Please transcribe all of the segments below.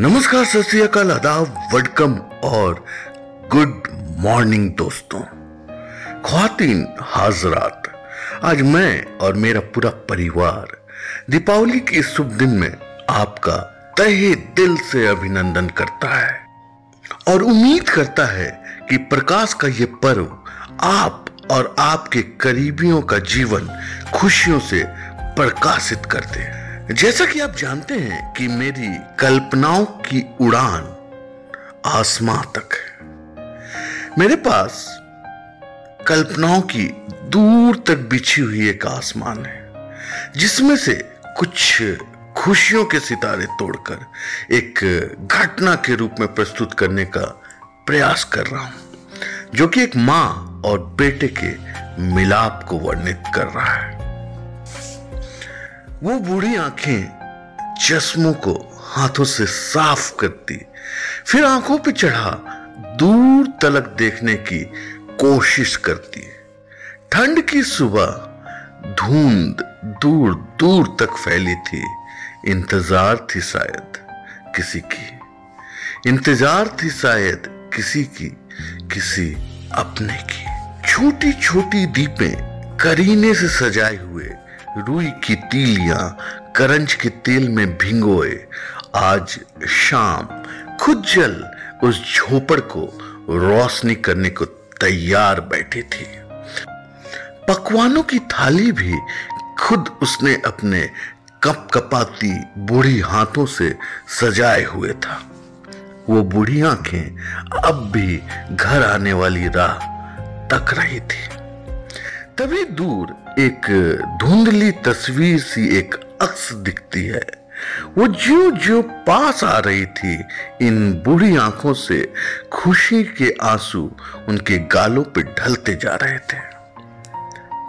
नमस्कार, सत आदाब वेलकम और गुड मॉर्निंग दोस्तों। खातिन हाजरात। आज मैं और मेरा पूरा परिवार दीपावली के शुभ दिन में आपका तहे दिल से अभिनंदन करता है और उम्मीद करता है कि प्रकाश का ये पर्व आप और आपके करीबियों का जीवन खुशियों से प्रकाशित करते हैं। जैसा कि आप जानते हैं कि मेरी कल्पनाओं की उड़ान आसमां तक है। मेरे पास कल्पनाओं की दूर तक बिछी हुई एक आसमान है, जिसमें से कुछ खुशियों के सितारे तोड़कर एक घटना के रूप में प्रस्तुत करने का प्रयास कर रहा हूँ, जो कि एक माँ और बेटे के मिलाप को वर्णित कर रहा है। वो बूढ़ी आँखें चश्मों को हाथों से साफ़ करती, फिर आँखों पे चढ़ा, दूर तलक देखने की कोशिश करती। ठंड की सुबह धुंध दूर दूर तक फैली थी। इंतज़ार थी शायद किसी की। इंतज़ार थी शायद किसी की, किसी अपने की। छोटी छोटी दीपें करीने से सजाए हुए रुई की तीलियाँ करंज के तेल में भिंगोए। आज शाम खुद जल उस झोपड़ को रोशनी करने को तैयार बैठी थी। पकवानों की थाली भी खुद उसने अपने कप कपाती बूढ़ी हाथों से सजाए हुए था। वो बूढ़ी आँखें अब भी घर आने वाली राह तक रही थी। तभी दूर एक धुंधली तस्वीर सी एक अक्स दिखती है। वो जो जो पास आ रही थी, इन बूढ़ी आँखों से खुशी के आँसू उनके गालों पे ढलते जा रहे थे।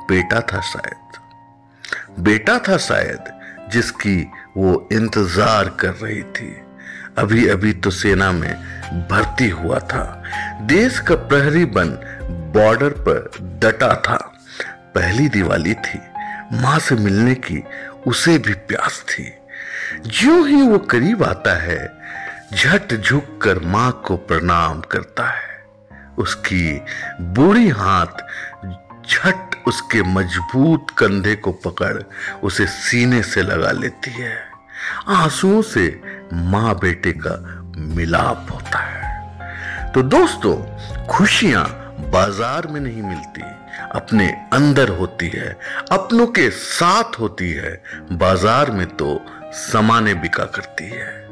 बेटा था शायद। बेटा था शायद, जिसकी वो इंतज़ार कर रही थी। अभी अभी तो सेना में भर्ती हुआ था। देश का प्रहरी बन बॉर्डर पर डटा था। पहली दिवाली थी। माँ से मिलने की उसे भी प्यास थी। जो ही वो करीब आता है, झट झुक कर माँ को प्रणाम करता है। उसकी बुरी हाथ झट उसके मज़बूत कंधे को पकड़ उसे सीने से लगा लेती है। आंसुओं से माँ बेटे का मिलाप होता है। तो दोस्तों, खुशियाँ बाज़ार में नहीं मिलती। अपने अंदर होती है, अपनों के साथ होती है, बाज़ार में तो समाने बिका करती है।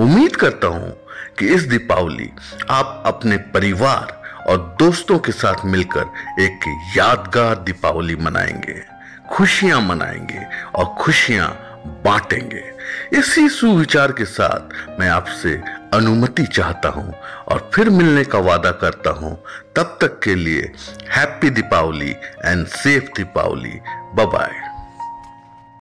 उम्मीद करता हूँ कि इस दीपावली आप अपने परिवार और दोस्तों के साथ मिलकर एक यादगार दीपावली मनाएँगे, खुशियाँ मनाएँगे और खुशियाँ बांटेंगे। इसी सुविचार के साथ मैं आपसे अनुमति चाहता हूँ और फिर मिलने का वादा करता हूँ। तब तक के लिए happy Deepawali and safe Deepawali bye